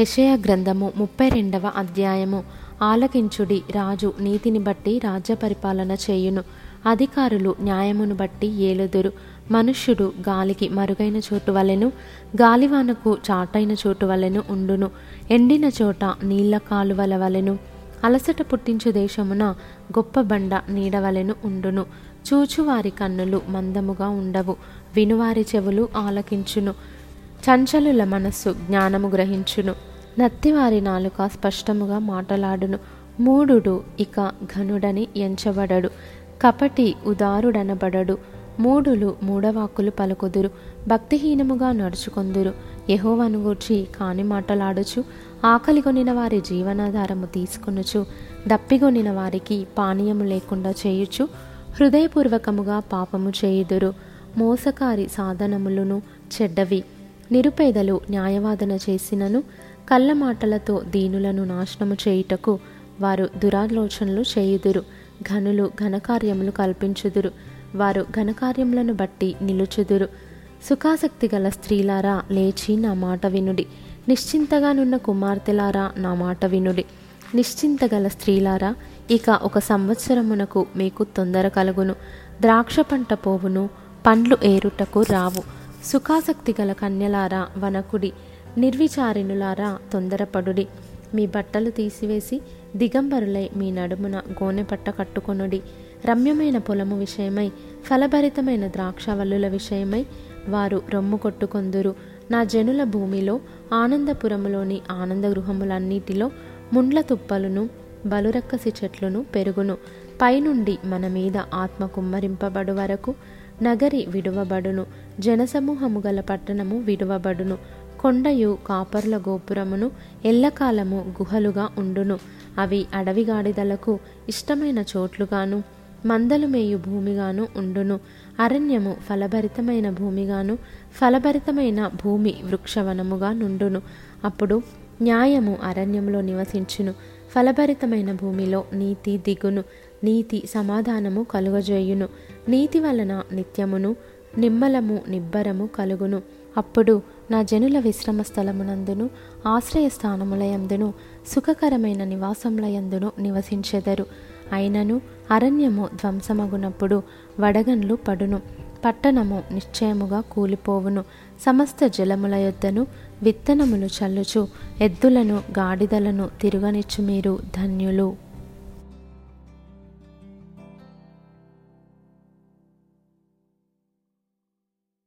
యషయ గ్రంథము ముప్పై రెండవ అధ్యాయము. ఆలకించుడి రాజు నీతిని బట్టి రాజ్య పరిపాలన చేయును. అధికారులు న్యాయమును బట్టి ఏలుదురు. మనుష్యుడు గాలికి మరుగైన చోటు వలెను గాలివానకు చాటైన చోటు వలెను ఉండును. ఎండిన చోట నీళ్ళ కాలువల వలెను అలసట పుట్టించు దేశమున గొప్ప బండ నీడవలెను ఉండును. చూచువారి కన్నులు మందముగా ఉండవు. వినువారి చెవులు ఆలకించును. చంచలుల మనస్సు జ్ఞానము గ్రహించును. నత్తివారి నాలుక స్పష్టముగా మాటలాడును. మూడుడు ఇక ఘనుడని ఎంచబడడు. కపటి ఉదారుడనబడడు. మూడులు మూడవాకులు పలుకుదురు. భక్తిహీనముగా నడుచుకొందురు. యహోవను గూర్చి కాని మాటలాడుచు ఆకలిగొనిన వారి జీవనాధారము తీసుకొనుచు దప్పిగొనిన వారికి పానీయము లేకుండా చేయుచు హృదయపూర్వకముగా పాపము చేయుదురు. మోసకారి సాధనములను చెడ్డవి. నిరుపేదలు న్యాయవాదన చేసినను కళ్ళ మాటలతో దీనులను నాశనము చేయుటకు వారు దురాలోచనలు చేయుదురు ఘనులు ఘనకార్యములు కల్పించుదురు వారు ఘనకార్యములను బట్టి నిలుచుదురు. సుఖాసక్తి గల స్త్రీలారా లేచి నా మాట వినుడి. నిశ్చింతగానున్న కుమార్తెలారా నా మాట వినుడి. నిశ్చింతగల స్త్రీలారా ఇక ఒక సంవత్సరమునకు మీకు తొందర కలుగును. ద్రాక్ష పంట పోవును పండ్లు ఏరుటకు రావు. సుఖాసక్తి గల కన్యలారా వనకుడి నిర్విచారిణులారా తొందరపడుడి. మీ బట్టలు తీసివేసి దిగంబరులై మీ నడుమున గోనెపట్ట కట్టుకొనుడి. రమ్యమైన పొలము విషయమై ఫలభరితమైన ద్రాక్షవల్లుల విషయమై వారు రొమ్ము కొట్టుకొందురు. నా జనుల భూమిలో ఆనందపురములోని ఆనంద గృహములన్నిటిలో ముండ్ల తుప్పలును బలురక్కసి చెట్లును పెరుగును. పైనుండి మన మీద ఆత్మ కుమ్మరింపబడు వరకు నగరి విడువబడును. జనసమూహము గల పట్టణము విడువబడును. కొండయు కాపర్ల గోపురమును ఎల్లకాలము గుహలుగా ఉండును. అవి అడవిగాడిదలకు ఇష్టమైన చోట్లుగాను మందలు మేయు భూమిగాను ఉండును. అరణ్యము ఫలభరితమైన భూమిగాను ఫలభరితమైన భూమి వృక్షవనముగా నుండును. అప్పుడు న్యాయము అరణ్యంలో నివసించును. ఫలభరితమైన భూమిలో నీతి దిగును. నీతి సమాధానము కలుగజేయును. నీతి వలన నిత్యమును నిమ్మలము నిబ్బరము కలుగును. అప్పుడు నా జనుల విశ్రమ స్థలమునందును ఆశ్రయ స్థానములయందును సుఖకరమైన నివాసములయందును నివసించెదరు. అయినను అరణ్యము ధ్వంసమగునప్పుడు వడగండ్లు పడును. పట్టణము నిశ్చయముగా కూలిపోవును. సమస్త జలముల యొద్దను విత్తనములు చల్లుచు ఎద్దులను గాడిదలను తిరుగనిచ్చు మీరు ధన్యులు.